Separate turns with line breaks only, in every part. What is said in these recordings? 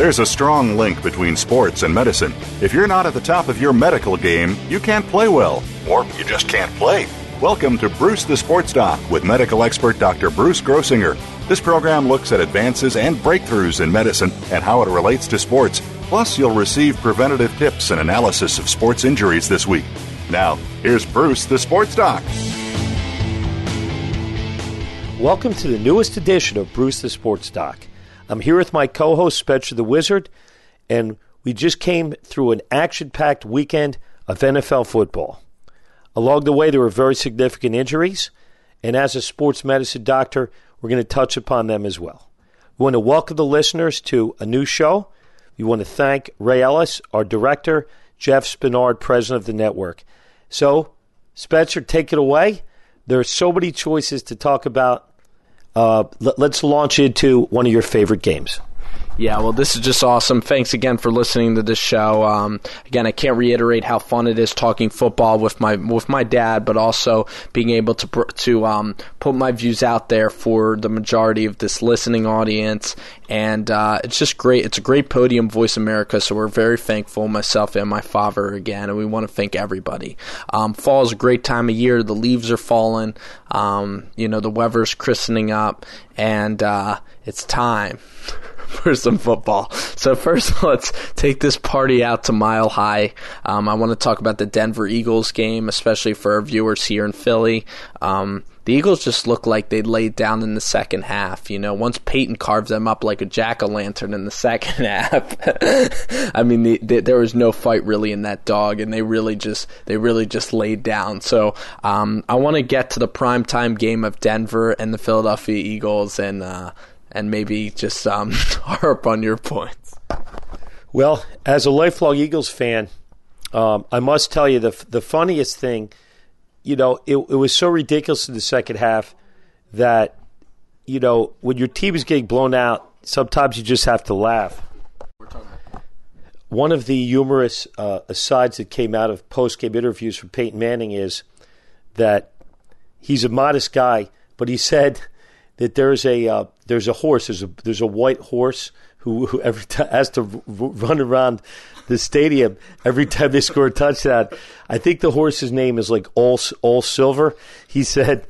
There's a strong link between sports and medicine. If you're not at the top of your medical game, you can't play well, or you just can't play. Welcome to Bruce the Sports Doc with medical expert Dr. Bruce Grossinger. This program looks at advances and breakthroughs in medicine and how it relates to sports. Plus, you'll receive preventative tips and analysis of sports injuries this week. Now, here's Bruce the Sports Doc.
Welcome to the newest edition of Bruce the Sports Doc. I'm here with my co host, Spencer the Wizard, and we just came through an action packed weekend of NFL football. Along the way, there were very significant injuries, and as a sports medicine doctor, we're going to touch upon them as well. We want to welcome the listeners to a new show. We want to thank Ray Ellis, our director, Jeff Spinard, president of the network. So, Spencer, take it away. There are so many choices to talk about uh, let's launch into one of your favorite games.
Yeah, well, this is just awesome. Thanks again for listening to this show. Um, again, I can't reiterate how fun it is talking football with my with my dad, but also being able to to um, put my views out there for the majority of this listening audience. And uh, it's just great. It's a great podium, Voice America. So we're very thankful, myself and my father again, and we want to thank everybody. Um, fall is a great time of year. The leaves are falling. Um, you know, the weather's christening up, and uh, it's time. for some football. So first, let's take this party out to Mile High. Um, I want to talk about the Denver Eagles game, especially for our viewers here in Philly. Um, the Eagles just looked like they laid down in the second half. You know, once Peyton carved them up like a jack o' lantern in the second half. I mean, the, the, there was no fight really in that dog, and they really just they really just laid down. So um, I want to get to the primetime game of Denver and the Philadelphia Eagles, and uh, and maybe just um, harp on your points.
Well, as a lifelong Eagles fan, um, I must tell you the the funniest thing, you know, it, it was so ridiculous in the second half that, you know, when your team is getting blown out, sometimes you just have to laugh. One of the humorous uh, asides that came out of post game interviews from Peyton Manning is that he's a modest guy, but he said that there's a uh, there's a horse there's a there's a white horse who, who every time has to run around the stadium every time they score a touchdown. I think the horse's name is like all all silver. He said.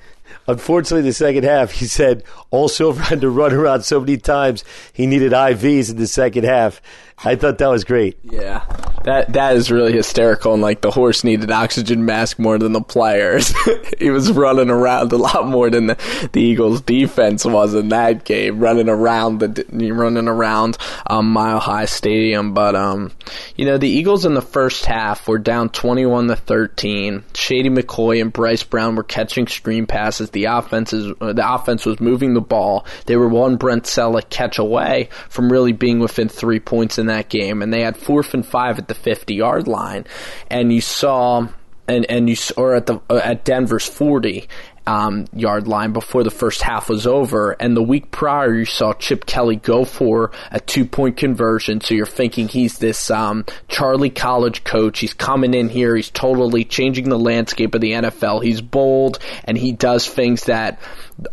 Unfortunately, the second half, he said all silver had to run around so many times he needed IVs in the second half. I thought that was great.
Yeah, that that is really hysterical. And like the horse needed oxygen mask more than the players. he was running around a lot more than the, the Eagles' defense was in that game, running around the running around um, Mile High Stadium. But um, you know, the Eagles in the first half were down twenty-one to thirteen. Shady McCoy and Bryce Brown were catching screen passes. The offenses, uh, the offense was moving the ball. They were one Brent Celek catch away from really being within three points in that game, and they had fourth and five at the 50 yard line, and you saw. And, and you or at the uh, at Denver's forty, um, yard line before the first half was over. And the week prior, you saw Chip Kelly go for a two point conversion. So you're thinking he's this um, Charlie College coach. He's coming in here. He's totally changing the landscape of the NFL. He's bold and he does things that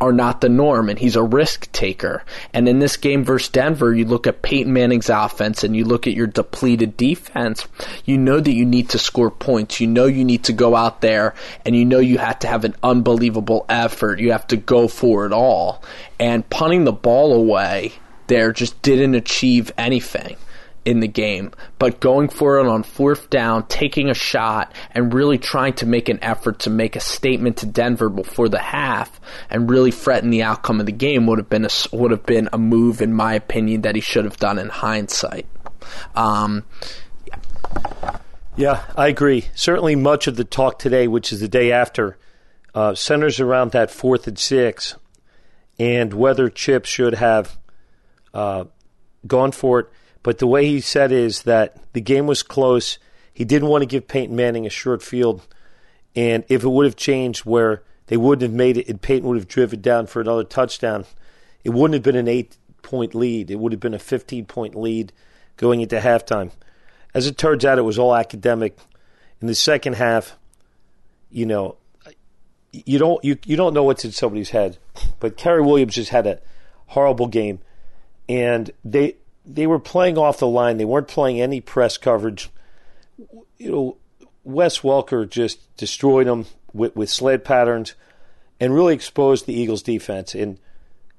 are not the norm, and he's a risk taker. And in this game versus Denver, you look at Peyton Manning's offense and you look at your depleted defense, you know that you need to score points. You know you need to go out there and you know you have to have an unbelievable effort. You have to go for it all. And punting the ball away there just didn't achieve anything in the game, but going for it on fourth down, taking a shot, and really trying to make an effort to make a statement to Denver before the half, and really threaten the outcome of the game would have been a would have been a move, in my opinion, that he should have done in hindsight. Um,
yeah. yeah, I agree. Certainly, much of the talk today, which is the day after, uh, centers around that fourth and six, and whether Chip should have uh, gone for it. But the way he said is that the game was close. He didn't want to give Peyton Manning a short field, and if it would have changed where they wouldn't have made it, and Peyton would have driven down for another touchdown, it wouldn't have been an eight point lead. It would have been a 15 point lead going into halftime. As it turns out, it was all academic. In the second half, you know, you don't you, you don't know what's in somebody's head, but Cary Williams just had a horrible game, and they they were playing off the line. They weren't playing any press coverage. You know, Wes Welker just destroyed them with, with sled patterns, and really exposed the Eagles' defense. And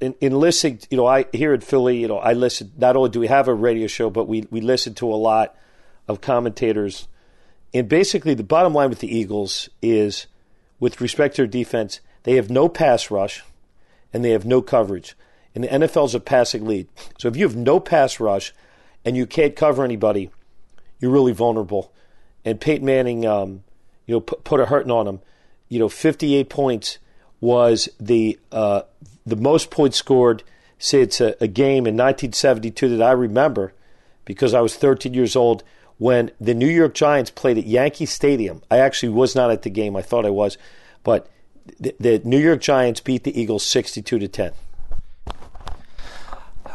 in, in listening, you know, I here at Philly, you know, I listen. Not only do we have a radio show, but we we listen to a lot of commentators. And basically, the bottom line with the Eagles is, with respect to their defense, they have no pass rush, and they have no coverage. And the NFL's a passing lead. So if you have no pass rush, and you can't cover anybody, you're really vulnerable. And Peyton Manning, um, you know, put, put a hurting on him. You know, 58 points was the uh, the most points scored since a, a game in 1972 that I remember because I was 13 years old when the New York Giants played at Yankee Stadium. I actually was not at the game. I thought I was, but the, the New York Giants beat the Eagles 62 to 10.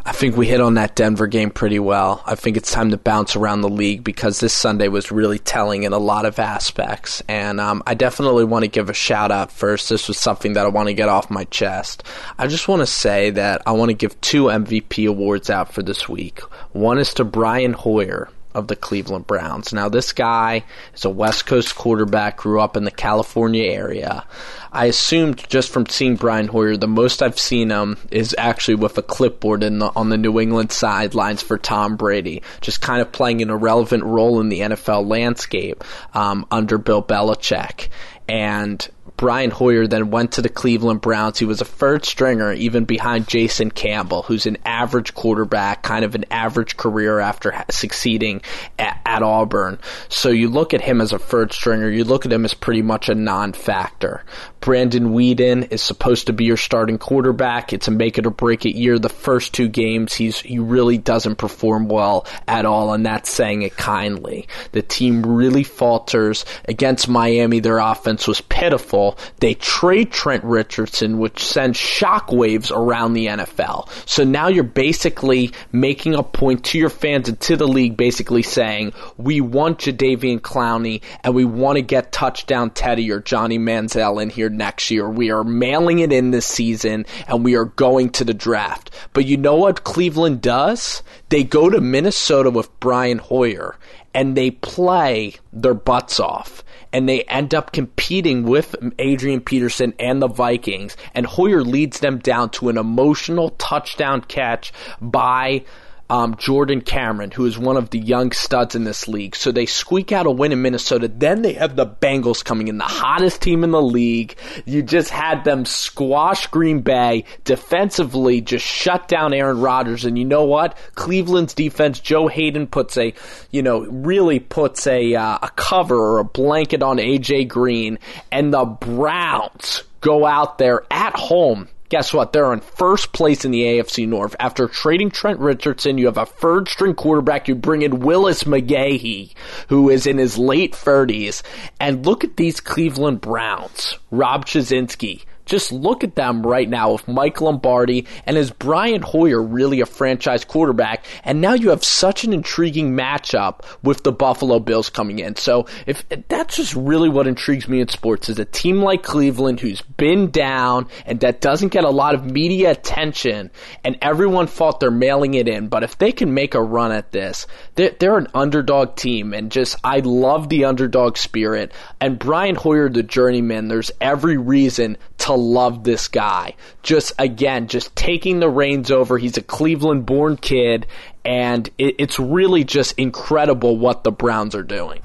I think we hit on that Denver game pretty well. I think it's time to bounce around the league because this Sunday was really telling in a lot of aspects. And um, I definitely want to give a shout out first. This was something that I want to get off my chest. I just want to say that I want to give two MVP awards out for this week. One is to Brian Hoyer of the Cleveland Browns. Now, this guy is a West Coast quarterback, grew up in the California area. I assumed just from seeing Brian Hoyer, the most I've seen him is actually with a clipboard the, on the New England sidelines for Tom Brady, just kind of playing an irrelevant role in the NFL landscape um, under Bill Belichick. And Brian Hoyer then went to the Cleveland Browns. He was a third stringer, even behind Jason Campbell, who's an average quarterback, kind of an average career after succeeding at, at Auburn. So you look at him as a third stringer, you look at him as pretty much a non factor. Brandon Weeden is supposed to be your starting quarterback. It's a make it or break it year. The first two games, he's he really doesn't perform well at all, and that's saying it kindly. The team really falters against Miami. Their offense was pitiful. They trade Trent Richardson, which sends shockwaves around the NFL. So now you're basically making a point to your fans and to the league, basically saying we want Jadeveon Clowney and we want to get touchdown Teddy or Johnny Manziel in here next year. We are mailing it in this season and we are going to the draft. But you know what Cleveland does? They go to Minnesota with Brian Hoyer and they play their butts off and they end up competing with Adrian Peterson and the Vikings and Hoyer leads them down to an emotional touchdown catch by um, Jordan Cameron, who is one of the young studs in this league. So they squeak out a win in Minnesota. Then they have the Bengals coming in, the hottest team in the league. You just had them squash Green Bay defensively, just shut down Aaron Rodgers. And you know what? Cleveland's defense, Joe Haden puts a, you know, really puts a uh, a cover or a blanket on AJ Green, and the Browns go out there at home guess what? They're in first place in the AFC North. After trading Trent Richardson, you have a third string quarterback. You bring in Willis McGahee, who is in his late 30s. And look at these Cleveland Browns. Rob Chudzinski, just look at them right now with Mike Lombardi and is Brian Hoyer really a franchise quarterback? And now you have such an intriguing matchup with the Buffalo Bills coming in. So if that's just really what intrigues me in sports is a team like Cleveland who's been down and that doesn't get a lot of media attention and everyone thought they're mailing it in. But if they can make a run at this, they're, they're an underdog team and just I love the underdog spirit and Brian Hoyer, the journeyman, there's every reason to love this guy. Just again, just taking the reins over. He's a Cleveland born kid, and it, it's really just incredible what the Browns are doing.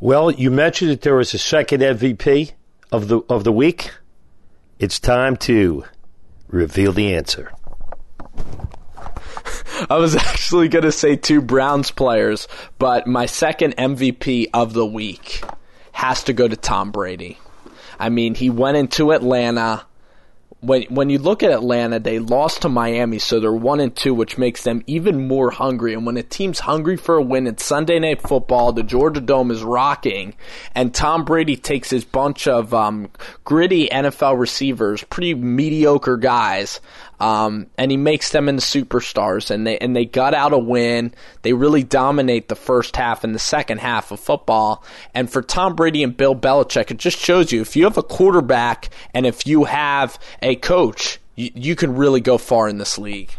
Well, you mentioned that there was a second MVP of the of the week. It's time to reveal the answer.
I was actually going to say two Browns players, but my second MVP of the week has to go to Tom Brady. I mean, he went into Atlanta when when you look at Atlanta, they lost to Miami, so they're one and two, which makes them even more hungry. And when a team's hungry for a win, it's Sunday Night Football. The Georgia Dome is rocking, and Tom Brady takes his bunch of um, gritty NFL receivers, pretty mediocre guys, um, and he makes them into superstars, and they and they got out a win. They really dominate the first half and the second half of football. And for Tom Brady and Bill Belichick, it just shows you if you have a quarterback and if you have a coach, you, you can really go far in this league.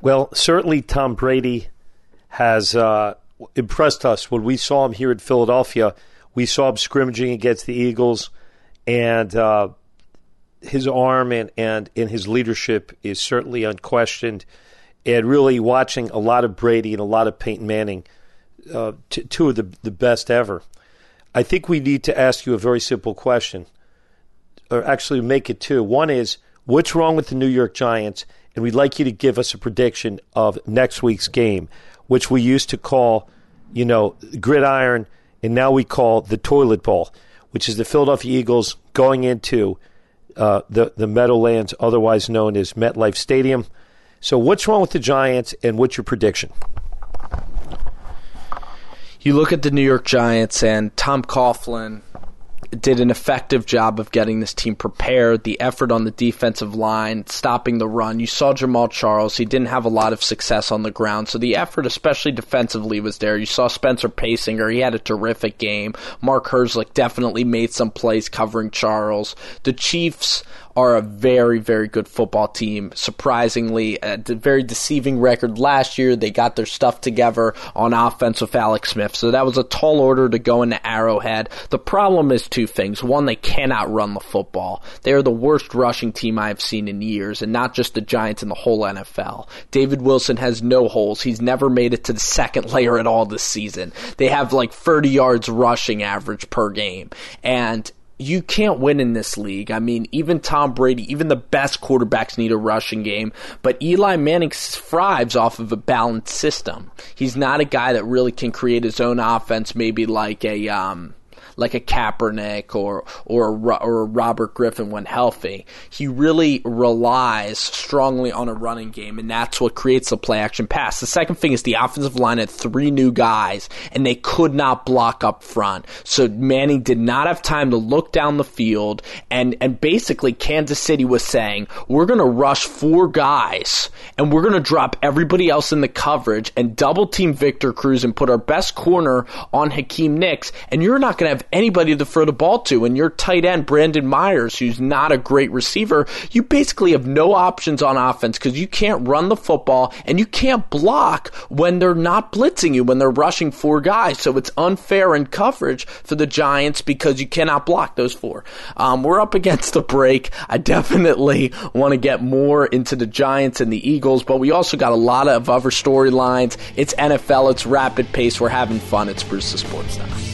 Well, certainly Tom Brady has uh, impressed us when we saw him here in Philadelphia. We saw him scrimmaging against the Eagles and uh, his arm and, and, and his leadership is certainly unquestioned. And really watching a lot of Brady and a lot of Peyton Manning, uh, t- two of the, the best ever. I think we need to ask you a very simple question, or actually make it two. One is, what's wrong with the New York Giants? And we'd like you to give us a prediction of next week's game, which we used to call, you know, gridiron, and now we call the toilet bowl which is the Philadelphia Eagles going into uh, the the Meadowlands, otherwise known as MetLife Stadium. So, what's wrong with the Giants, and what's your prediction?
You look at the New York Giants and Tom Coughlin did an effective job of getting this team prepared. The effort on the defensive line, stopping the run. You saw Jamaal Charles. He didn't have a lot of success on the ground. So the effort, especially defensively, was there. You saw Spencer Paysinger. He had a terrific game. Mark Herzlich definitely made some plays covering Charles. The Chiefs are a very, very good football team. Surprisingly, a very deceiving record last year. They got their stuff together on offense with Alex Smith. So that was a tall order to go into Arrowhead. The problem is two things. One, they cannot run the football. They are the worst rushing team I've seen in years, and not just the Giants in the whole NFL. David Wilson has no holes. He's never made it to the second layer at all this season. They have like 30 yards rushing average per game. And you can't win in this league. I mean, even Tom Brady, even the best quarterbacks need a rushing game, but Eli Manning thrives off of a balanced system. He's not a guy that really can create his own offense, maybe like a um, like a Kaepernick or or or Robert Griffin when healthy. He really relies strongly on a running game, and that's what creates the play action pass. The second thing is the offensive line had three new guys, and they could not block up front. So Manning did not have time to look down the field, and and basically Kansas City was saying, "We're going to rush four guys, and we're going to drop everybody else in the coverage and double team Victor Cruz and put our best corner on Hakeem Nicks, and you're not going to have anybody to throw the ball to. And your tight end, Brandon Myers, who's not a great receiver, you basically have no options on offense because you can't run the football and you can't block when they're not blitzing you, when they're rushing four guys. So it's unfair in coverage for the Giants because you cannot block those four. Um, we're up against the break. I definitely want to get more into the Giants and the Eagles, but we also got a lot of other storylines. It's NFL, it's rapid pace. We're having fun. It's Bruce the Sports Now.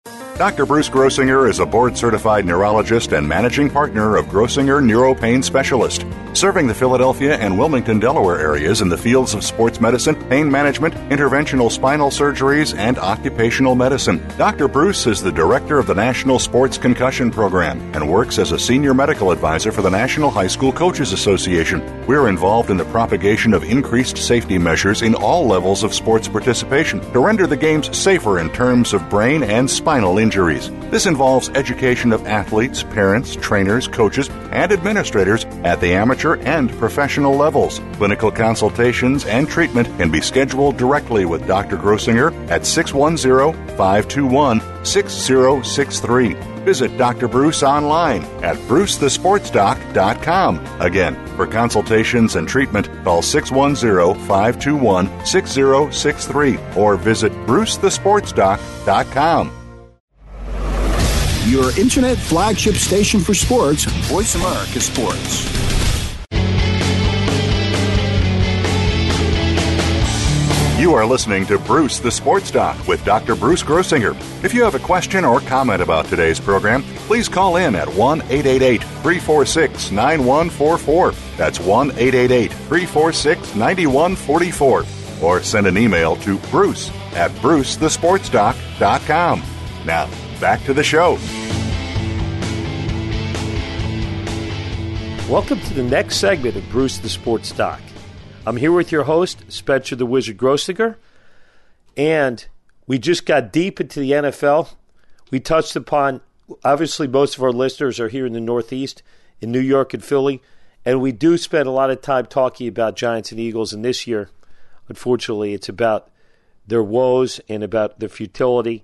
Dr. Bruce Grossinger is a board certified neurologist and managing partner of Grossinger Neuropain Specialist, serving the Philadelphia and Wilmington, Delaware areas in the fields of sports medicine, pain management, interventional spinal surgeries, and occupational medicine. Dr. Bruce is the director of the National Sports Concussion Program and works as a senior medical advisor for the National High School Coaches Association. We're involved in the propagation of increased safety measures in all levels of sports participation to render the games safer in terms of brain and spinal injuries. This involves education of athletes, parents, trainers, coaches, and administrators at the amateur and professional levels. Clinical consultations and treatment can be scheduled directly with Dr. Grossinger at 610 521 6063. Visit Dr. Bruce online at brucethesportsdoc.com. Again, for consultations and treatment, call 610-521-6063 or visit brucethesportsdoc.com.
Your internet flagship station for sports, Voice America Sports.
You are listening to Bruce the Sports Doc with Dr. Bruce Grossinger. If you have a question or comment about today's program, please call in at 1 888 346 9144. That's 1 888 346 9144. Or send an email to bruce at brucethesportsdoc.com. Now, back to the show.
Welcome to the next segment of Bruce the Sports Doc. I'm here with your host, Spencer the Wizard Grossinger, and we just got deep into the NFL. We touched upon, obviously, most of our listeners are here in the Northeast, in New York and Philly, and we do spend a lot of time talking about Giants and Eagles. And this year, unfortunately, it's about their woes and about their futility.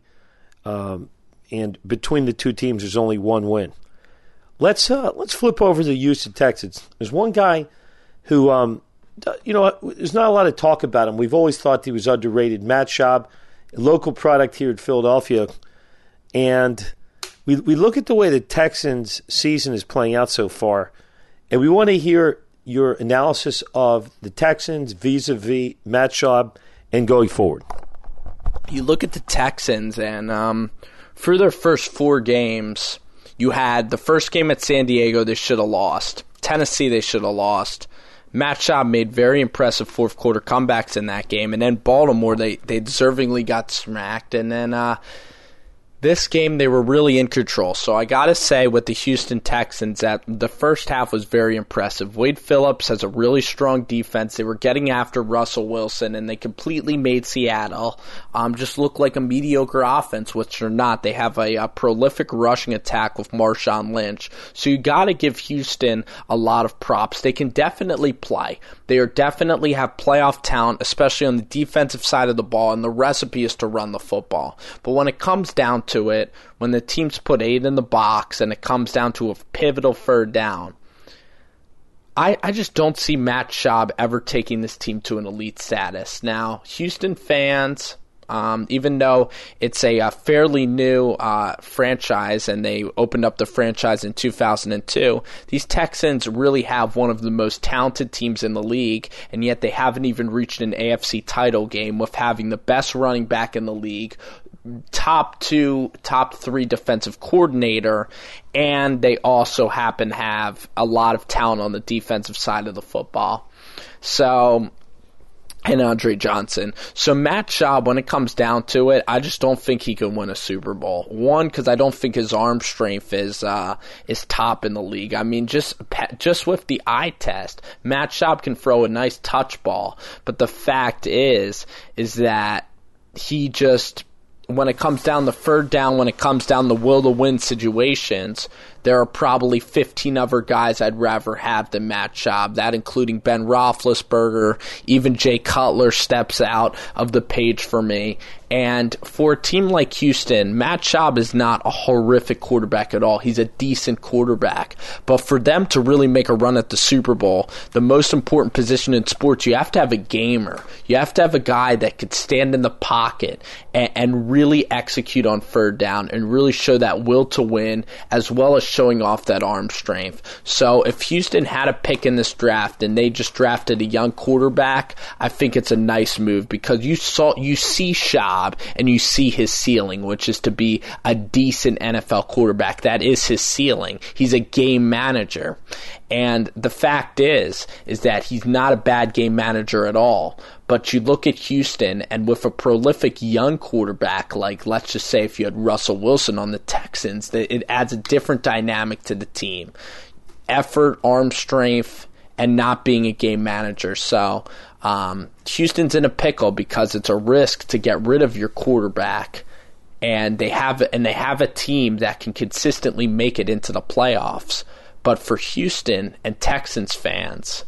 Um, and between the two teams, there's only one win. Let's uh, let's flip over to the Houston Texans. There's one guy who um, you know, there's not a lot of talk about him. We've always thought he was underrated. Matt Schaub, local product here in Philadelphia, and we we look at the way the Texans' season is playing out so far, and we want to hear your analysis of the Texans vis-a-vis Matt Schaub and going forward.
You look at the Texans, and um, for their first four games, you had the first game at San Diego they should have lost. Tennessee they should have lost. Matt Schaub made very impressive fourth quarter comebacks in that game, and then Baltimore they they deservingly got smacked, and then uh, this game they were really in control. So I got to say with the Houston Texans that the first half was very impressive. Wade Phillips has a really strong defense. They were getting after Russell Wilson and they completely made Seattle um, just look like a mediocre offense, which they're not. They have a, a prolific rushing attack with Marshawn Lynch. So you got to give Houston a lot of props. They can definitely play. They are definitely have playoff talent, especially on the defensive side of the ball, and the recipe is to run the football. But when it comes down to it, when the teams put eight in the box and it comes down to a pivotal third down, I, I just don't see Matt Schaub ever taking this team to an elite status. Now, Houston fans, um, even though it's a, a fairly new uh, franchise and they opened up the franchise in 2002, these Texans really have one of the most talented teams in the league, and yet they haven't even reached an AFC title game with having the best running back in the league, top two, top three defensive coordinator, and they also happen to have a lot of talent on the defensive side of the football. So and Andre Johnson. So Matt Schaub, when it comes down to it, I just don't think he can win a Super Bowl. One, because I don't think his arm strength is uh, is top in the league. I mean, just just with the eye test, Matt Schaub can throw a nice touch ball, but the fact is, is that he just when it comes down the third down, when it comes down the will to win situations, there are probably 15 other guys I'd rather have than Matt Schaub, that including Ben Roethlisberger, even Jay Cutler steps out of the page for me. And for a team like Houston, Matt Schaub is not a horrific quarterback at all. He's a decent quarterback. But for them to really make a run at the Super Bowl, the most important position in sports, you have to have a gamer. You have to have a guy that could stand in the pocket and, and really execute on third down and really show that will to win as well as showing off that arm strength. So if Houston had a pick in this draft and they just drafted a young quarterback, I think it's a nice move because you saw you see Schaub and you see his ceiling, which is to be a decent NFL quarterback. That is his ceiling. He's a game manager. And the fact is, is that he's not a bad game manager at all. But you look at Houston, and with a prolific young quarterback, like let's just say if you had Russell Wilson on the Texans, it adds a different dynamic to the team. Effort, arm strength, and not being a game manager. So um, Houston's in a pickle because it's a risk to get rid of your quarterback and they have and they have a team that can consistently make it into the playoffs. But for Houston and Texans fans,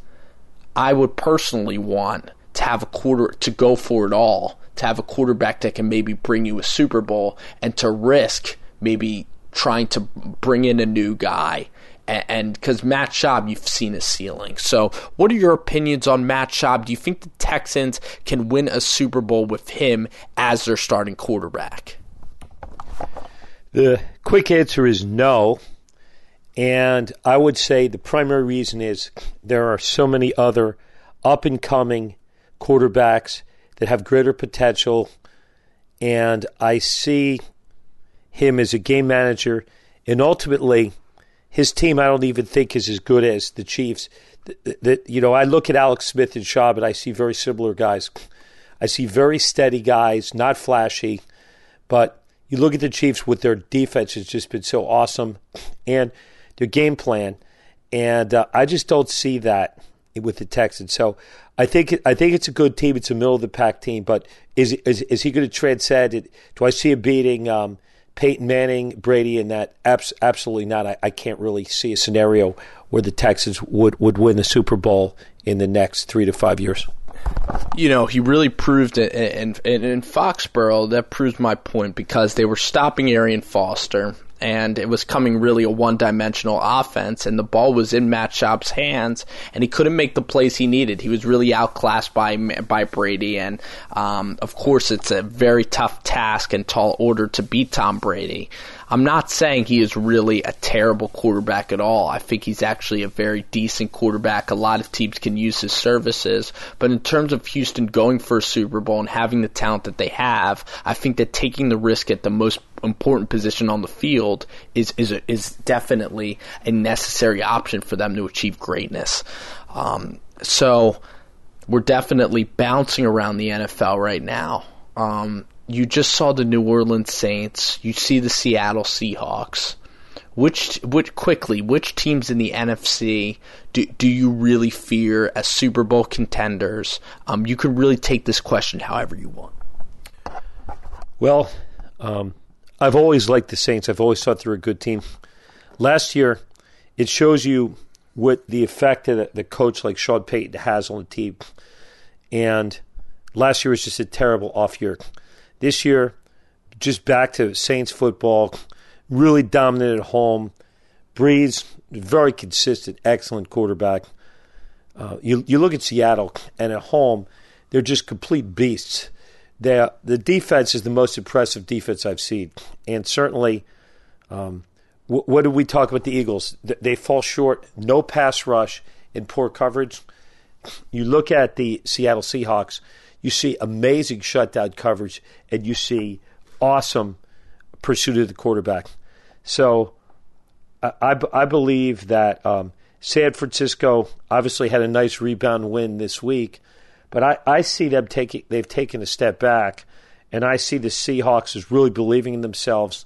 I would personally want to have a quarter to go for it all, to have a quarterback that can maybe bring you a Super Bowl and to risk maybe trying to bring in a new guy and because Matt Schaub, you've seen his ceiling. So, what are your opinions on Matt Schaub? Do you think the Texans can win a Super Bowl with him as their starting quarterback?
The quick answer is no. And I would say the primary reason is there are so many other up and coming quarterbacks that have greater potential. And I see him as a game manager. And ultimately, his team, I don't even think is as good as the Chiefs. That you know, I look at Alex Smith and Schaub, and I see very similar guys. I see very steady guys, not flashy, but you look at the Chiefs with their defense has just been so awesome, and their game plan, and uh, I just don't see that with the Texans. So I think I think it's a good team. It's a middle of the pack team, but is is, is he going to transcend it? Do I see him beating? Um, Peyton Manning, Brady, and that abs- absolutely not. I, I, can't really see a scenario where the Texans would, would win the Super Bowl in the next three to five years.
You know, he really proved it in, in Foxborough. That proves my point because they were stopping Arian Foster and it was coming really a one dimensional offense, and the ball was in Matt Schaub's hands, and he couldn't make the plays he needed. He was really outclassed by by Brady, and um, of course, it's a very tough task and tall order to beat Tom Brady. I'm not saying he is really a terrible quarterback at all. I think he's actually a very decent quarterback. A lot of teams can use his services. But in terms of Houston going for a Super Bowl and having the talent that they have, I think that taking the risk at the most important position on the field is is is definitely a necessary option for them to achieve greatness. Um, so we're definitely bouncing around the NFL right now. Um, you just saw the New Orleans Saints. You see the Seattle Seahawks. Which, which quickly, which teams in the NFC do, do you really fear as Super Bowl contenders? Um, you can really take this question however you want.
Well, um, I've always liked the Saints. I've always thought they're a good team. Last year, it shows you what the effect that the coach like Sean Payton has on the team. And last year was just a terrible off year. This year, just back to Saints football, really dominant at home. Brees, very consistent, excellent quarterback. Uh, you you look at Seattle and at home, they're just complete beasts. They the defense is the most impressive defense I've seen, and certainly, um, w- what did we talk about the Eagles? They fall short, no pass rush, and poor coverage. You look at the Seattle Seahawks you see amazing shutdown coverage, and you see awesome pursuit of the quarterback. So I, I, I believe that um, San Francisco obviously had a nice rebound win this week, but I, I see them taking they've taken a step back, and I see the Seahawks as really believing in themselves.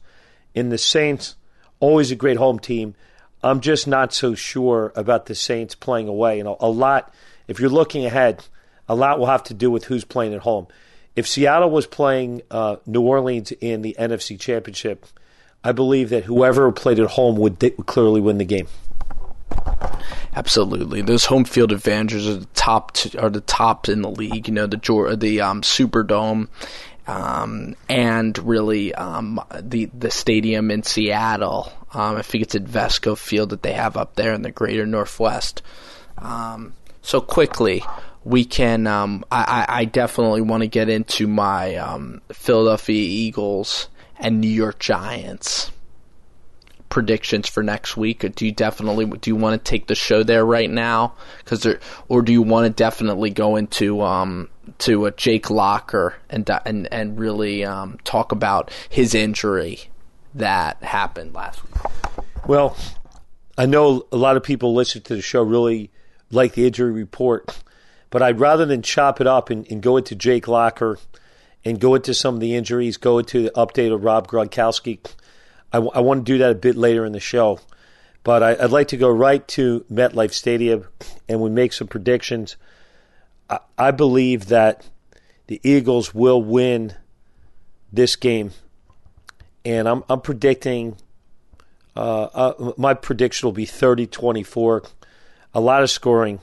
In the Saints, always a great home team. I'm just not so sure about the Saints playing away. You know, a lot. If you're looking ahead, a lot will have to do with who's playing at home. If Seattle was playing uh, New Orleans in the NFC Championship, I believe that whoever played at home would, would clearly win the game.
Absolutely, those home field advantages are the top to, are the top in the league. You know the the um, Superdome, um, and really um, the the stadium in Seattle. Um, I think it's at Vesco Field that they have up there in the Greater Northwest. Um, so quickly, we can. Um, I, I definitely want to get into my um, Philadelphia Eagles and New York Giants predictions for next week. Do you definitely do you want to take the show there right now? Because or do you want to definitely go into um, to a Jake Locker and and and really um, talk about his injury that happened last week?
Well, I know a lot of people listen to the show really like the injury report but I'd rather than chop it up and, and go into Jake Locker and go into some of the injuries, go into the update of Rob Gronkowski. I, w- I want to do that a bit later in the show. But I, would like to go right to MetLife Stadium and we make some predictions. I, I believe that the Eagles will win this game and I'm I'm predicting. Uh, uh, my prediction will be 30-24. A lot of scoring.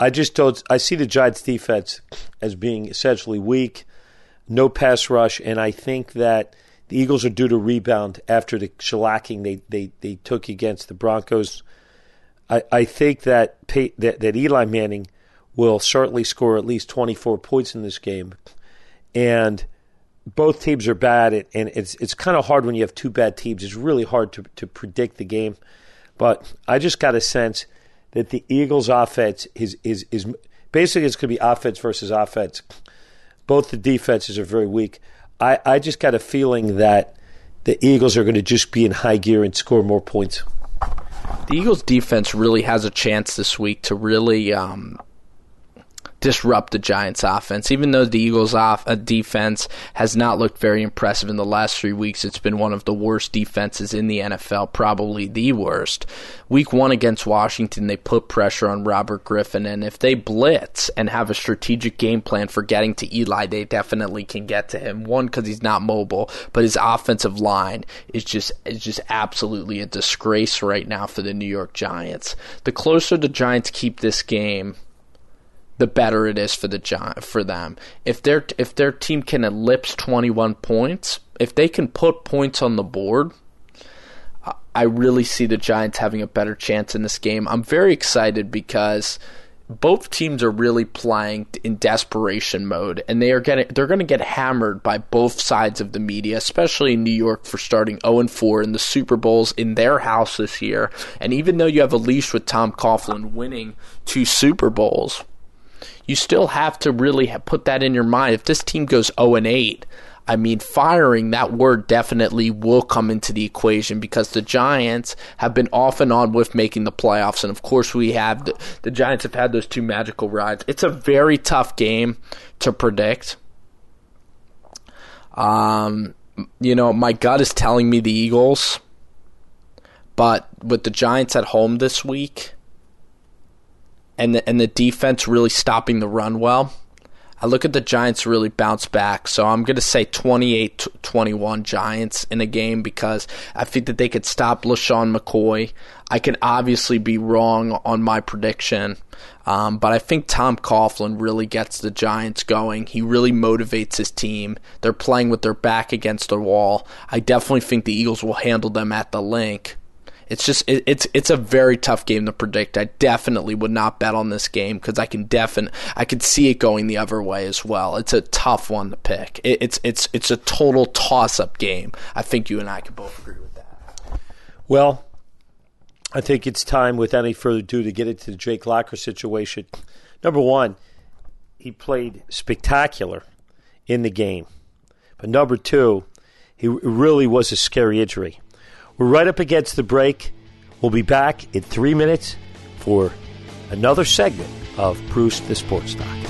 I just don't. I see the Giants' defense as being essentially weak, no pass rush, and I think that the Eagles are due to rebound after the shellacking they, they, they took against the Broncos. I, I think that, that that Eli Manning will certainly score at least 24 points in this game, and both teams are bad, and it's it's kind of hard when you have two bad teams. It's really hard to to predict the game, but I just got a sense that the Eagles' offense is is is basically it's going to be offense versus offense. Both the defenses are very weak. I, I just got a feeling that the Eagles are going to just be in high gear and score more points.
The Eagles' defense really has a chance this week to really um, disrupt the Giants' offense. Even though the Eagles' off uh, defense has not looked very impressive in the last three weeks, it's been one of the worst defenses in the NFL, probably the worst. Week one against Washington, they put pressure on Robert Griffin, and if they blitz and have a strategic game plan for getting to Eli, they definitely can get to him. One, because he's not mobile, but his offensive line is just is just absolutely a disgrace right now for the New York Giants. The closer the Giants keep this game, the better it is for the for them. If their if their team can ellipse 21 points, if they can put points on the board, I really see the Giants having a better chance in this game. I'm very excited because both teams are really playing in desperation mode and they are getting they're going to get hammered by both sides of the media especially in New York for starting 0 and 4 in the Super Bowls in their house this year and even though you have a leash with Tom Coughlin winning two Super Bowls you still have to really put that in your mind. If this team goes 0 and 8, I mean, firing that word definitely will come into the equation because the Giants have been off and on with making the playoffs, and of course we have the, the Giants have had those two magical rides. It's a very tough game to predict. Um, you know, my gut is telling me the Eagles, but with the Giants at home this week, and the, and the defense really stopping the run well. I look at the Giants really bounce back. So I'm going to say 28 21 Giants in a game because I think that they could stop LeSean McCoy. I can obviously be wrong on my prediction, um, but I think Tom Coughlin really gets the Giants going. He really motivates his team. They're playing with their back against the wall. I definitely think the Eagles will handle them at the link. It's just it, it's it's a very tough game to predict. I definitely would not bet on this game because I can defin I could see it going the other way as well. It's a tough one to pick. It, it's it's it's a total toss up game. I think you and I can both agree with that.
Well, I think it's time, with any further ado, to get into the Jake Locker situation. Number one, he played spectacular in the game, but number two, he really was a scary injury. We're right up against the break. We'll be back in three minutes for another segment of Bruce the Sports Doc.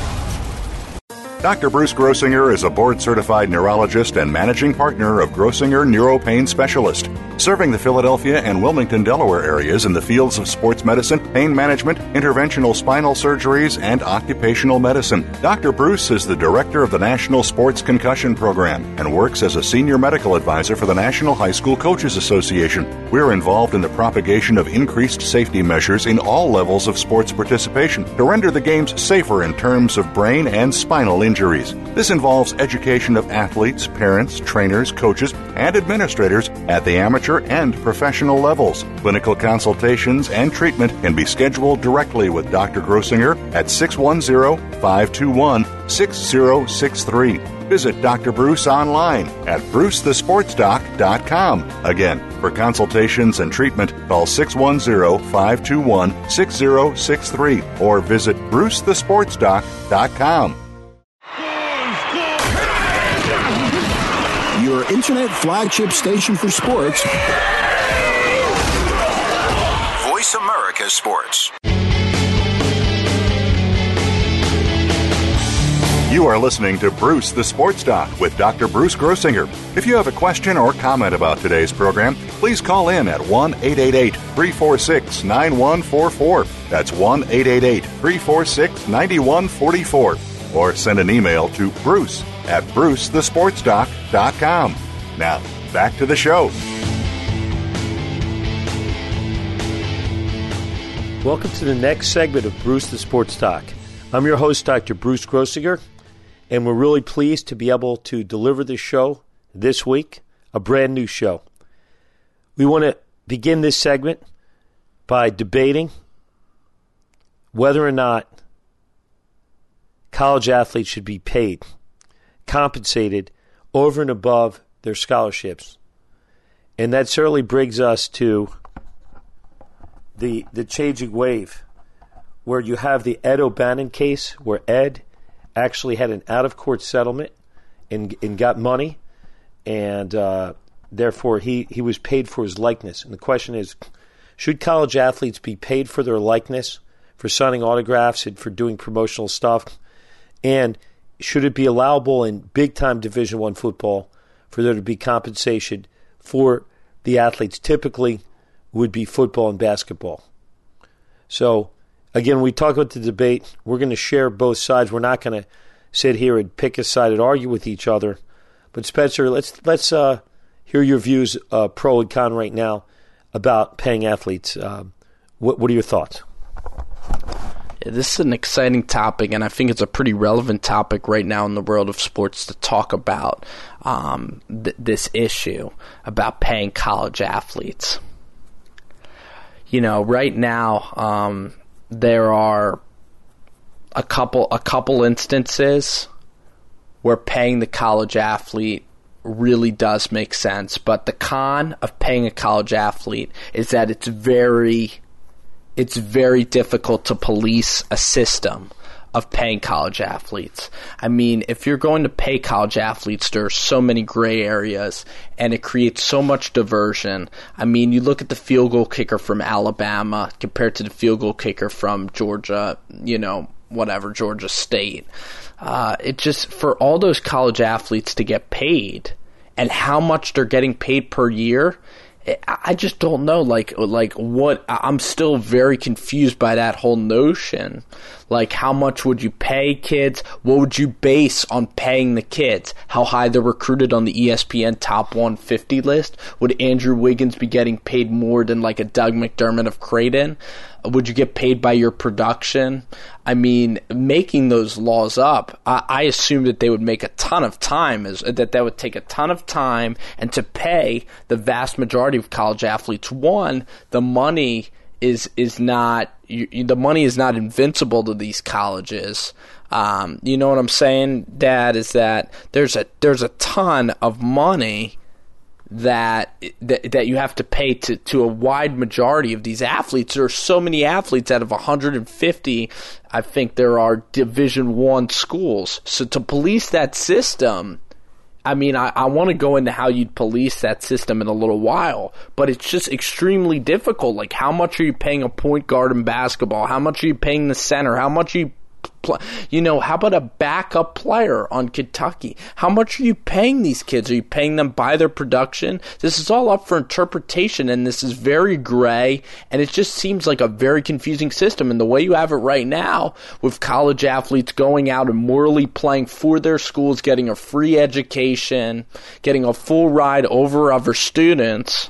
Dr. Bruce Grossinger is a board certified neurologist and managing partner of Grossinger Neuropain Specialist, serving the Philadelphia and Wilmington, Delaware areas in the fields of sports medicine, pain management, interventional spinal surgeries, and occupational medicine. Dr. Bruce is the director of the National Sports Concussion Program and works as a senior medical advisor for the National High School Coaches Association. We're involved in the propagation of increased safety measures in all levels of sports participation to render the games safer in terms of brain and spinal injuries injuries. This involves education of athletes, parents, trainers, coaches, and administrators at the amateur and professional levels. Clinical consultations and treatment can be scheduled directly with Dr. Grossinger at 610 521 6063. Visit Dr. Bruce online at brucethesportsdoc.com. Again, for consultations and treatment, call 610 521 6063 or visit brucethesportsdoc.com.
your flagship station for sports.
Voice America Sports.
You are listening to Bruce the Sports Doc with Dr. Bruce Grossinger. If you have a question or comment about today's program, please call in at 1 888 346 9144. That's 1 888 346 9144. Or send an email to bruce at brucethesportsdoc.com. Now, back to the show.
Welcome to the next segment of Bruce the Sports Doc. I'm your host, Dr. Bruce Grossinger, and we're really pleased to be able to deliver this show this week, a brand new show. We want to begin this segment by debating whether or not college athletes should be paid, compensated over and above their scholarships. And that certainly brings us to the the changing wave where you have the Ed O'Bannon case where Ed actually had an out of court settlement and, and got money and uh, therefore he, he was paid for his likeness. And the question is should college athletes be paid for their likeness, for signing autographs and for doing promotional stuff? And should it be allowable in big time Division One football for there to be compensation for the athletes? Typically, would be football and basketball. So, again, we talk about the debate. We're going to share both sides. We're not going to sit here and pick a side and argue with each other. But Spencer, let's let's uh, hear your views, uh, pro and con, right now about paying athletes. Uh, what, what are your thoughts?
This is an exciting topic, and I think it's a pretty relevant topic right now in the world of sports to talk about um, th- this issue about paying college athletes. You know, right now um, there are a couple a couple instances where paying the college athlete really does make sense, but the con of paying a college athlete is that it's very it's very difficult to police a system of paying college athletes. I mean, if you're going to pay college athletes, there are so many gray areas and it creates so much diversion. I mean, you look at the field goal kicker from Alabama compared to the field goal kicker from Georgia, you know, whatever, Georgia State. Uh, it just, for all those college athletes to get paid and how much they're getting paid per year, I just don't know, like, like what. I'm still very confused by that whole notion. Like, how much would you pay kids? What would you base on paying the kids? How high they're recruited on the ESPN top 150 list? Would Andrew Wiggins be getting paid more than like a Doug McDermott of Creighton? Would you get paid by your production? I mean, making those laws up, I, I assume that they would make a ton of time, is that that would take a ton of time, and to pay the vast majority of college athletes, one, the money is is not you, the money is not invincible to these colleges. Um, you know what I'm saying, Dad? Is that there's a there's a ton of money that that, that you have to pay to, to a wide majority of these athletes. There are so many athletes out of 150. I think there are Division One schools. So to police that system, I mean, I, I want to go into how you'd police that system in a little while, but it's just extremely difficult. Like, how much are you paying a point guard in basketball? How much are you paying the center? How much are you you know, how about a backup player on Kentucky? How much are you paying these kids? Are you paying them by their production? This is all up for interpretation, and this is very gray, and it just seems like a very confusing system. And the way you have it right now, with college athletes going out and morally playing for their schools, getting a free education, getting a full ride over other students,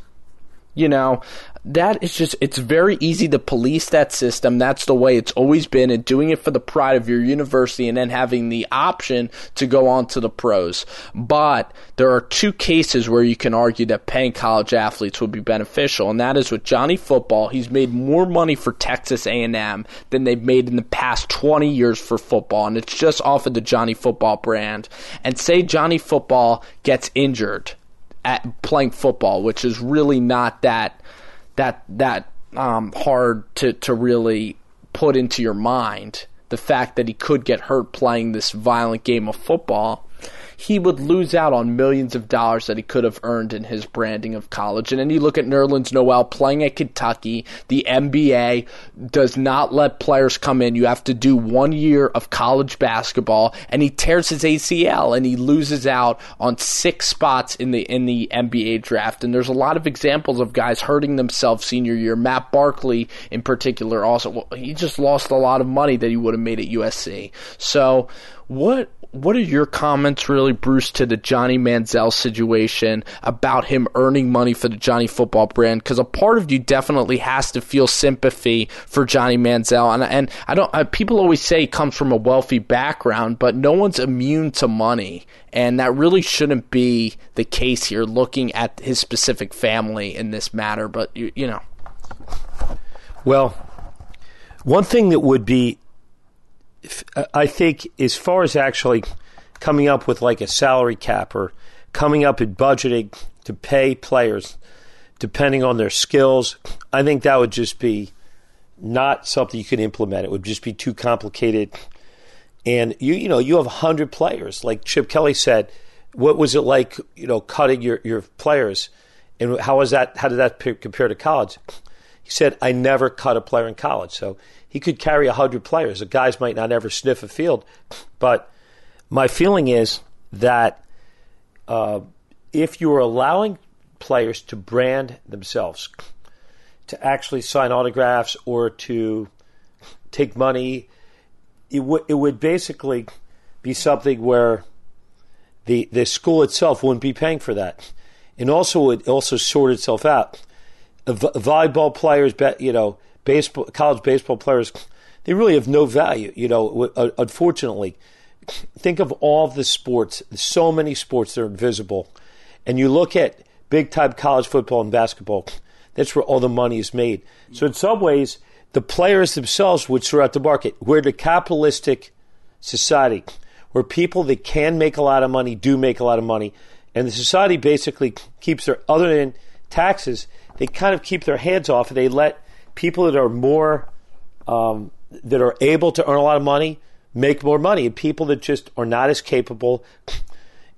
you know, that is just it's very easy to police that system. That's the way it's always been and doing it for the pride of your university and then having the option to go on to the pros. But there are two cases where you can argue that paying college athletes would be beneficial and that is with johnny football. He's made more money for texas a&m than they've made in the past 20 years for football and it's just off of the johnny football brand. And say johnny football gets injured at playing football which is really not that that that um, hard to to really put into your mind. The fact that he could get hurt playing this violent game of football, he would lose out on millions of dollars that he could have earned in his branding of college. And then you look at Nerlens Noel playing at Kentucky. The NBA does not let players come in. You have to do one year of college basketball, and he tears his ACL and he loses out on six spots in the in the NBA draft. And there's a lot of examples of guys hurting themselves senior year. Matt Barkley, in particular, also he just lost a lot of money that he would have made at USC. So what what are your comments, really, Bruce, to the Johnny Manziel situation about him earning money for the Johnny Football brand? Because a part of you definitely has to feel sympathy for Johnny Manziel, and and I don't. I, people always say he comes from a wealthy background, but no one's immune to money, and that really shouldn't be the case here. Looking at his specific family in this matter, but you, you know,
well, one thing that would be I think as far as actually coming up with like a salary cap or coming up with budgeting to pay players depending on their skills, I think that would just be not something you could implement. It would just be too complicated. And you you know, you have 100 players. Like Chip Kelly said, what was it like, you know, cutting your your players? And how was that how did that compare to college? Said, I never cut a player in college. So he could carry 100 players. The guys might not ever sniff a field. But my feeling is that uh, if you're allowing players to brand themselves, to actually sign autographs or to take money, it, w- it would basically be something where the, the school itself wouldn't be paying for that. And also, it also sort itself out. Volleyball players, you know, baseball, college baseball players, they really have no value. You know, uh, unfortunately, think of all the sports. So many sports that are invisible, and you look at big time college football and basketball. That's where all the money is made. So in some ways, the players themselves would sort out the market. We're the capitalistic society where people that can make a lot of money do make a lot of money, and the society basically keeps their other than taxes, they kind of keep their hands off they let people that are more um, that are able to earn a lot of money make more money, and people that just are not as capable.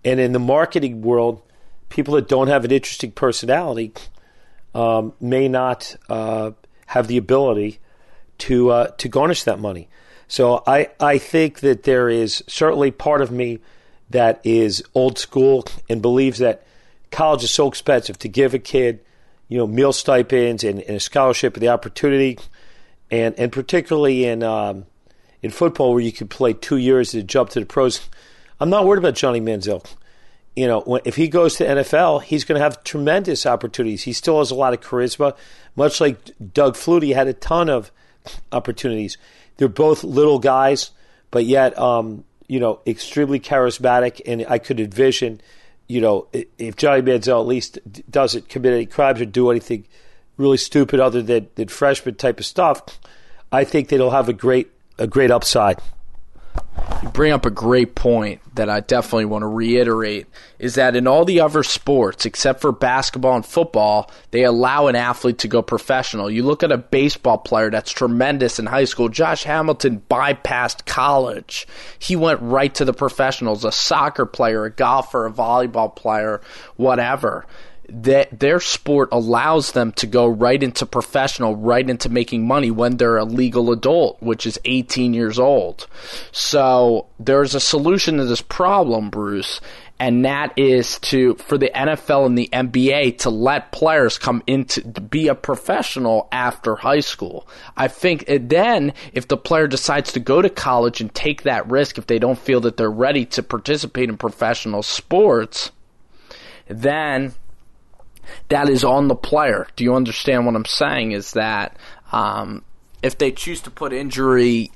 And in the marketing world, people that don't have an interesting personality um, may not uh, have the ability to uh, to garnish that money. So I I think that there is certainly part of me that is old school and believes that college is so expensive to give a kid you know, meal stipends and, and a scholarship the opportunity, and and particularly in um, in football where you could play two years to jump to the pros. I'm not worried about Johnny Manziel. You know, if he goes to NFL, he's going to have tremendous opportunities. He still has a lot of charisma, much like Doug Flutie had a ton of opportunities. They're both little guys, but yet, um, you know, extremely charismatic, and I could envision you know, if Johnny Manziel at least doesn't commit any crimes or do anything really stupid other than, than freshman type of stuff, I think that he'll have a great a great upside.
You bring up a great point that I definitely want to reiterate is that in all the other sports, except for basketball and football, they allow an athlete to go professional. You look at a baseball player that's tremendous in high school. Josh Hamilton bypassed college. He went right to the professionals, a soccer player, a golfer, a volleyball player, whatever that their sport allows them to go right into professional, right into making money when they're a legal adult, which is 18 years old. So there's a solution to this problem, Bruce, and that is to for the NFL and the NBA to let players come into to be a professional after high school. I think eh, then if the player decides to go to college and take that risk if they don't feel that they're ready to participate in professional sports, then that is on the player. Do you understand what I'm saying? Is that um, if they choose to put injury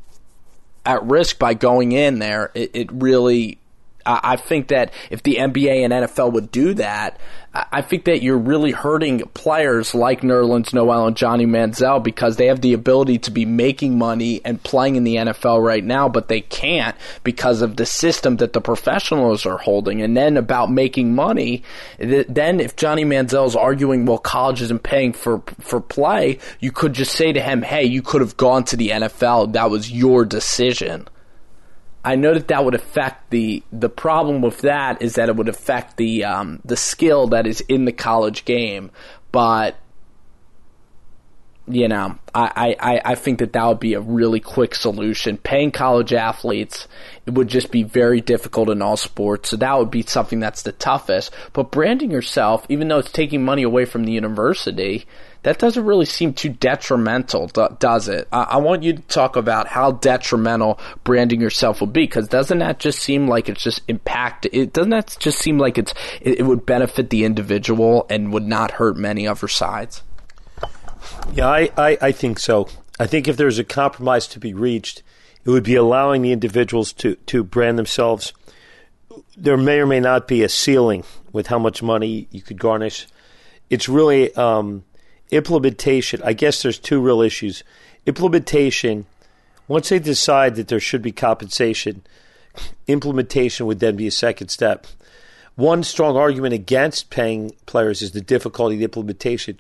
at risk by going in there, it, it really I think that if the NBA and NFL would do that, I think that you're really hurting players like Nerlens Noel and Johnny Manziel because they have the ability to be making money and playing in the NFL right now, but they can't because of the system that the professionals are holding. And then about making money, then if Johnny Manziel is arguing, well, college isn't paying for for play, you could just say to him, hey, you could have gone to the NFL. That was your decision. I know that that would affect the the problem with that is that it would affect the um, the skill that is in the college game, but you know, I, I, I think that that would be a really quick solution. Paying college athletes, it would just be very difficult in all sports. So that would be something that's the toughest. But branding yourself, even though it's taking money away from the university, that doesn't really seem too detrimental, does it? I, want you to talk about how detrimental branding yourself will be, because doesn't that just seem like it's just impact? It doesn't that just seem like it's it, it would benefit the individual and would not hurt many other sides?
Yeah, I, I, I think so. I think if there's a compromise to be reached, it would be allowing the individuals to, to brand themselves. There may or may not be a ceiling with how much money you could garnish. It's really um, implementation. I guess there's two real issues. Implementation, once they decide that there should be compensation, implementation would then be a second step. One strong argument against paying players is the difficulty of implementation.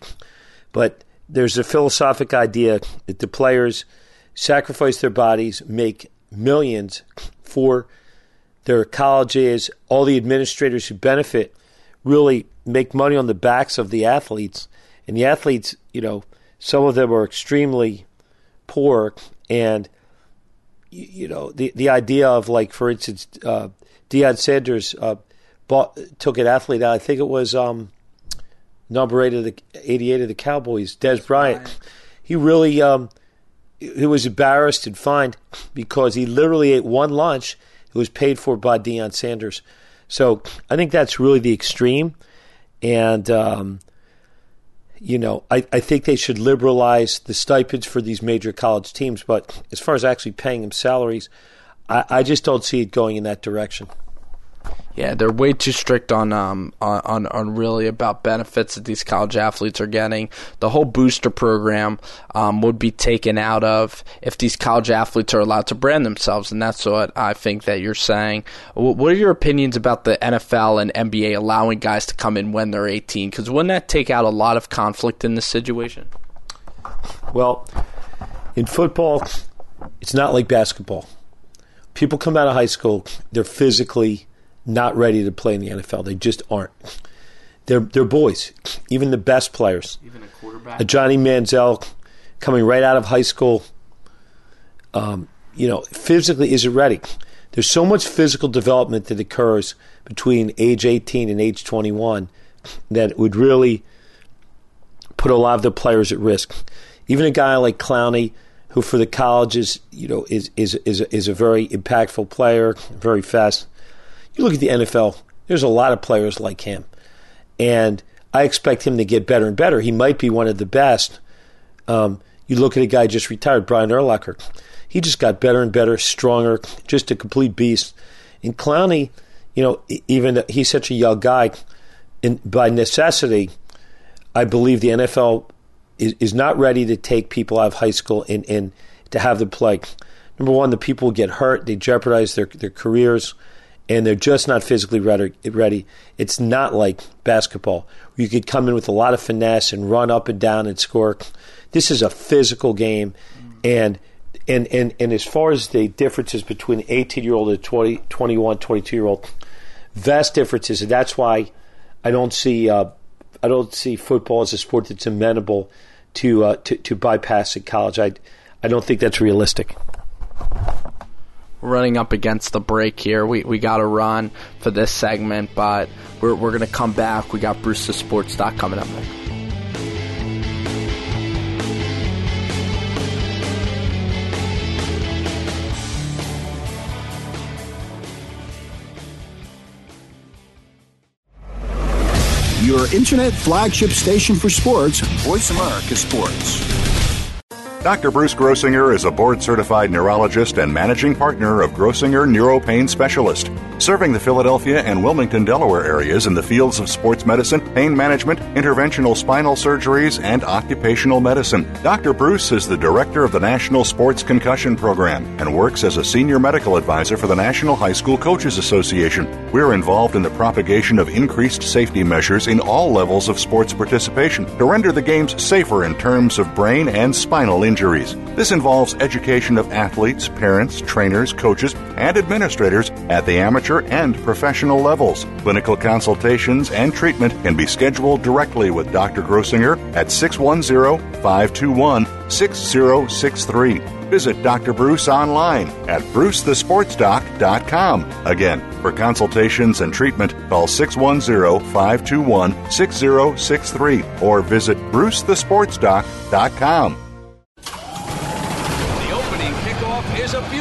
But there's a philosophic idea that the players sacrifice their bodies, make millions for their colleges, all the administrators who benefit really make money on the backs of the athletes. And the athletes, you know, some of them are extremely poor. And, you know, the, the idea of, like, for instance, uh, Deion Sanders uh, bought, took an athlete out, I think it was um, number eight of the 88 of the Cowboys, Dez Bryant. He really um, he was embarrassed and fined because he literally ate one lunch. It was paid for by Deion Sanders. So I think that's really the extreme, and um, you know I, I think they should liberalize the stipends for these major college teams. But as far as actually paying them salaries, I, I just don't see it going in that direction.
Yeah, they're way too strict on um on on really about benefits that these college athletes are getting. The whole booster program um, would be taken out of if these college athletes are allowed to brand themselves, and that's what I think that you're saying. What are your opinions about the NFL and NBA allowing guys to come in when they're 18? Because wouldn't that take out a lot of conflict in this situation?
Well, in football, it's not like basketball. People come out of high school, they're physically not ready to play in the NFL. They just aren't. They're they're boys. Even the best players.
Even a quarterback.
A Johnny Manziel coming right out of high school. Um, you know, physically isn't ready. There's so much physical development that occurs between age 18 and age 21 that would really put a lot of the players at risk. Even a guy like Clowney, who for the colleges, you know, is is is is a very impactful player, very fast you look at the NFL, there's a lot of players like him. And I expect him to get better and better. He might be one of the best. Um, you look at a guy just retired, Brian Urlacher. He just got better and better, stronger, just a complete beast. And Clowney, you know, even he's such a young guy, and by necessity, I believe the NFL is, is not ready to take people out of high school and, and to have them play. Number one, the people get hurt, they jeopardize their, their careers and they're just not physically ready. It's not like basketball. You could come in with a lot of finesse and run up and down and score. This is a physical game, and and and, and as far as the differences between 18 year old and 20, 21, 22 year old, vast differences, and that's why I don't see uh, I don't see football as a sport that's amenable to uh, to, to bypassing college. I I don't think that's realistic
running up against the break here. We we got to run for this segment, but we're we're gonna come back. We got Bruce the Sports Doc coming up next.
Your internet flagship station for sports, Voice America Sports.
Dr. Bruce Grossinger is a board certified neurologist and managing partner of Grossinger Neuropain Specialist. serving the Philadelphia and Wilmington, Delaware areas in the fields of sports medicine, pain management, interventional spinal surgeries, and occupational medicine. Dr. Bruce is the director of the National Sports Concussion Program and works as a senior medical advisor for the National High School Coaches Association. We're involved in the propagation of increased safety measures in all levels of sports participation to render the games safer in terms of brain and spinal injuries. This involves education of athletes, parents, trainers, coaches, and administrators at the amateur and professional levels. Clinical consultations and treatment can be scheduled directly with Dr. Grossinger at 610 521 6063. Visit Dr. Bruce online at brucethesportsdoc.com. Again, for consultations and treatment, call 610 521 6063 or visit brucethesportsdoc.com.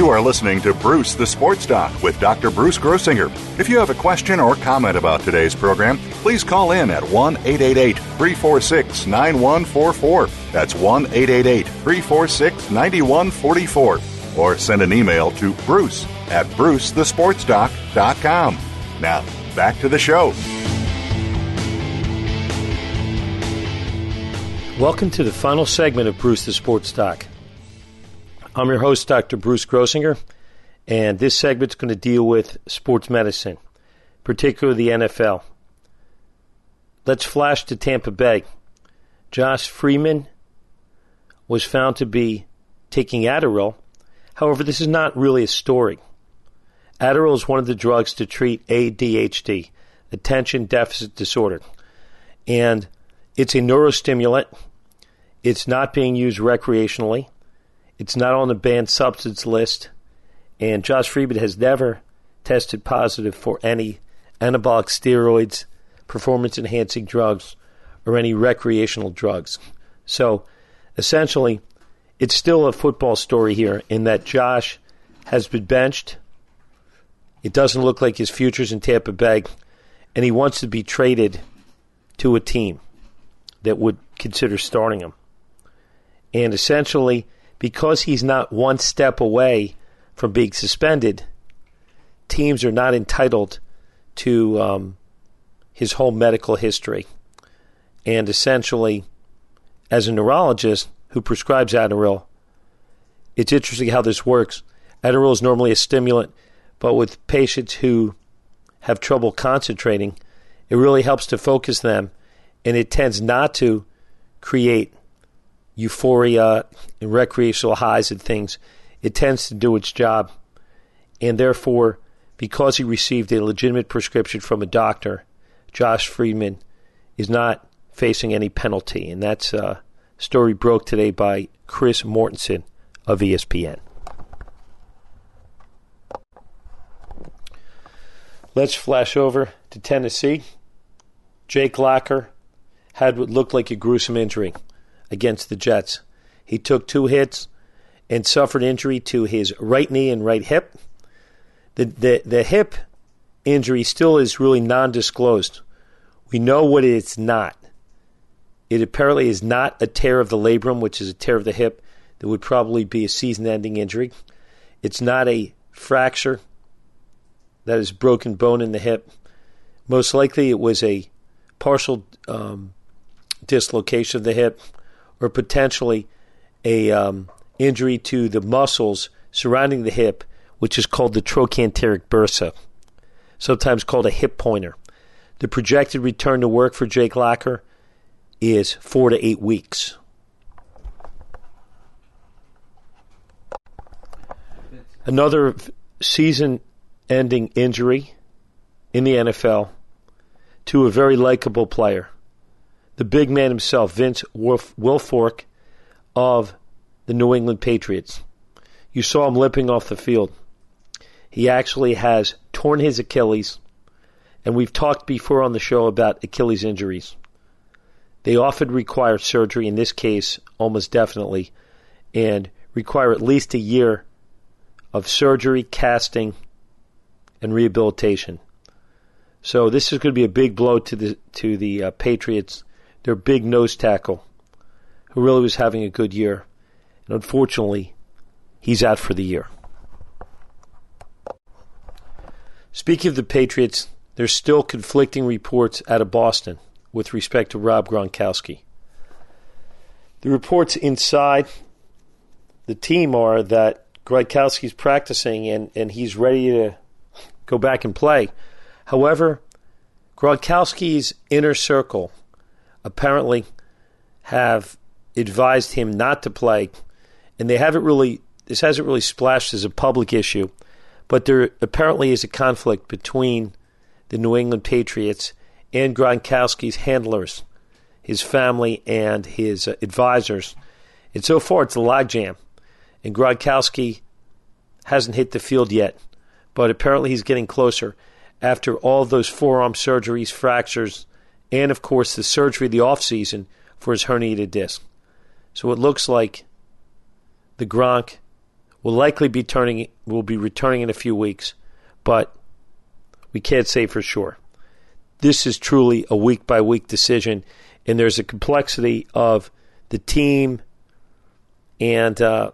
You are listening to Bruce the Sports Doc with Dr. Bruce Grossinger. If you have a question or comment about today's program, please call in at 1 888 346 9144. That's 1 888 346 9144. Or send an email to bruce at brucethesportsdoc.com. Now, back to the show.
Welcome to the final segment of Bruce the Sports Doc. I'm your host, Dr. Bruce Grossinger, and this segment's going to deal with sports medicine, particularly the NFL. Let's flash to Tampa Bay. Josh Freeman was found to be taking Adderall. However, this is not really a story. Adderall is one of the drugs to treat ADHD, attention deficit disorder, and it's a neurostimulant. It's not being used recreationally. It's not on the banned substance list, and Josh Freeman has never tested positive for any anabolic steroids, performance enhancing drugs, or any recreational drugs. So essentially, it's still a football story here in that Josh has been benched. It doesn't look like his future's in Tampa Bay, and he wants to be traded to a team that would consider starting him. And essentially, because he's not one step away from being suspended, teams are not entitled to um, his whole medical history. And essentially, as a neurologist who prescribes Adderall, it's interesting how this works. Adderall is normally a stimulant, but with patients who have trouble concentrating, it really helps to focus them, and it tends not to create euphoria and recreational highs and things. It tends to do its job, and therefore, because he received a legitimate prescription from a doctor, Josh Freeman is not facing any penalty, and that's a story broke today by Chris Mortensen of ESPN. Let's flash over to Tennessee. Jake Locker had what looked like a gruesome injury against the Jets. He took two hits and suffered injury to his right knee and right hip. The, the, the hip injury still is really non disclosed. We know what it's not. It apparently is not a tear of the labrum, which is a tear of the hip that would probably be a season ending injury. It's not a fracture that is broken bone in the hip. Most likely it was a partial um, dislocation of the hip or potentially a um, injury to the muscles surrounding the hip, which is called the trochanteric bursa, sometimes called a hip pointer. The projected return to work for Jake Locker is four to eight weeks. Another season ending injury in the NFL to a very likable player the big man himself, Vince Wilfork of the New England Patriots. You saw him limping off the field. He actually has torn his Achilles, and we've talked before on the show about Achilles injuries. They often require surgery, in this case, almost definitely, and require at least a year of surgery, casting, and rehabilitation. So this is going to be a big blow to the to the uh, Patriots. Their big nose tackle, who really was having a good year, and unfortunately, he's out for the year. Speaking of the Patriots, there's still conflicting reports out of Boston with respect to Rob Gronkowski. The reports inside the team are that Gronkowski's practicing and, and he's ready to go back and play. However, Gronkowski's inner circle apparently have advised him not to play, and they haven't really. This hasn't really splashed as a public issue, but there apparently is a conflict between the New England Patriots and Gronkowski's handlers, his family, and his uh, advisors. And so far, it's a logjam. And Gronkowski hasn't hit the field yet, but apparently he's getting closer after all those forearm surgeries, fractures, and of course the surgery the offseason for his herniated disc. So it looks like the Gronk will likely be turning will be returning in a few weeks, but we can't say for sure. This is truly a week by week decision, and there's a complexity of the team and uh,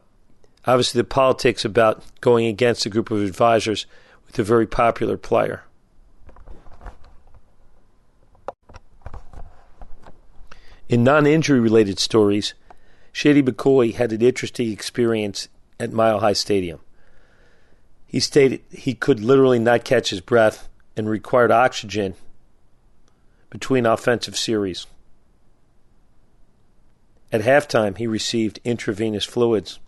obviously the politics about going against a group of advisors with a very popular player. In non injury related stories, Shady McCoy had an interesting experience at Mile High Stadium. He stated he could literally not catch his breath and required oxygen between offensive series. At halftime, he received intravenous fluids.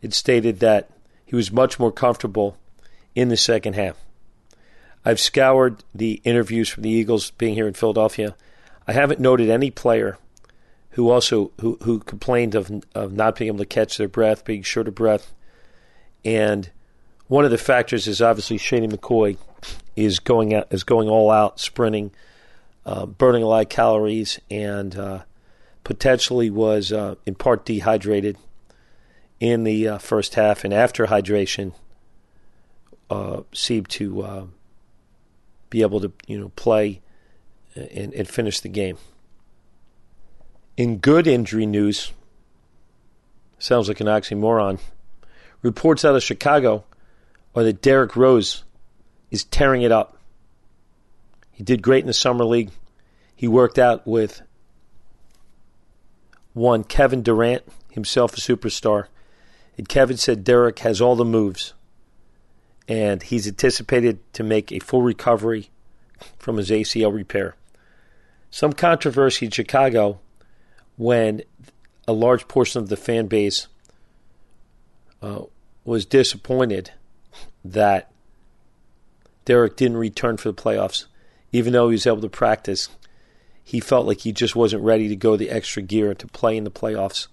It stated that he was much more comfortable in the second half. I've scoured the interviews from the Eagles being here in Philadelphia. I haven't noted any player who also who, who complained of of not being able to catch their breath, being short of breath, and one of the factors is obviously Shady McCoy is going out is going all out, sprinting, uh, burning a lot of calories, and uh, potentially was uh, in part dehydrated in the uh, first half, and after hydration, uh, seemed to uh, be able to you know play and, and finish the game. In good injury news, sounds like an oxymoron. Reports out of Chicago are that Derrick Rose is tearing it up. He did great in the summer league. He worked out with one Kevin Durant, himself a superstar. And Kevin said Derrick has all the moves. And he's anticipated to make a full recovery from his ACL repair. Some controversy in Chicago when a large portion of the fan base uh, was disappointed that Derrick didn't return for the playoffs, even though he was able to practice. He felt like he just wasn't ready to go the extra gear to play in the playoffs.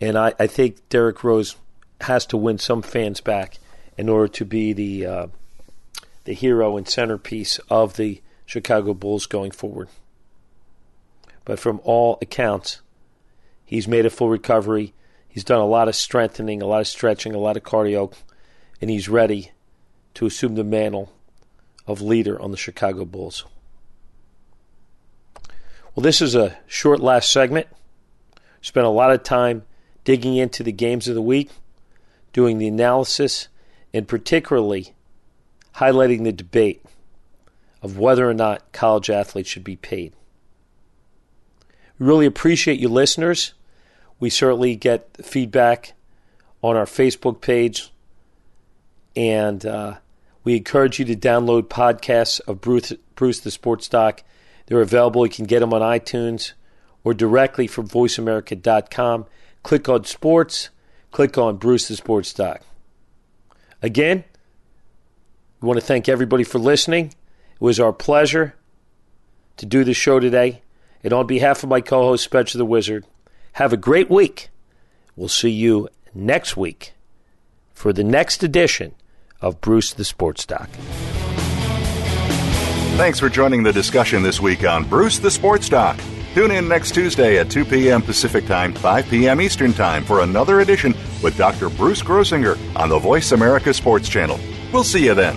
And I, I think Derrick Rose has to win some fans back in order to be the uh, the hero and centerpiece of the Chicago Bulls going forward. But from all accounts, He's made a full recovery. He's done a lot of strengthening, a lot of stretching, a lot of cardio, and he's ready to assume the mantle of leader on the Chicago Bulls. Well, this is a short last segment. Spent a lot of time digging into the games of the week, doing the analysis, and particularly highlighting the debate of whether or not college athletes should be paid. Really appreciate you listeners. We certainly get feedback on our Facebook page. And uh, we encourage you to download podcasts of Bruce, Bruce the Sports Doc. They're available. You can get them on iTunes or directly from voiceamerica.com. Click on sports, click on Bruce the Sports Doc. Again, we want to thank everybody for listening. It was our pleasure to do the show today. And on behalf of my co host, Spencer the Wizard, have a great week. We'll see you next week for the next edition of Bruce the Sports Doc.
Thanks for joining the discussion this week on Bruce the Sports Doc. Tune in next Tuesday at 2 p.m. Pacific Time, 5 p.m. Eastern Time for another edition with Dr. Bruce Grossinger on the Voice America Sports Channel. We'll see you then.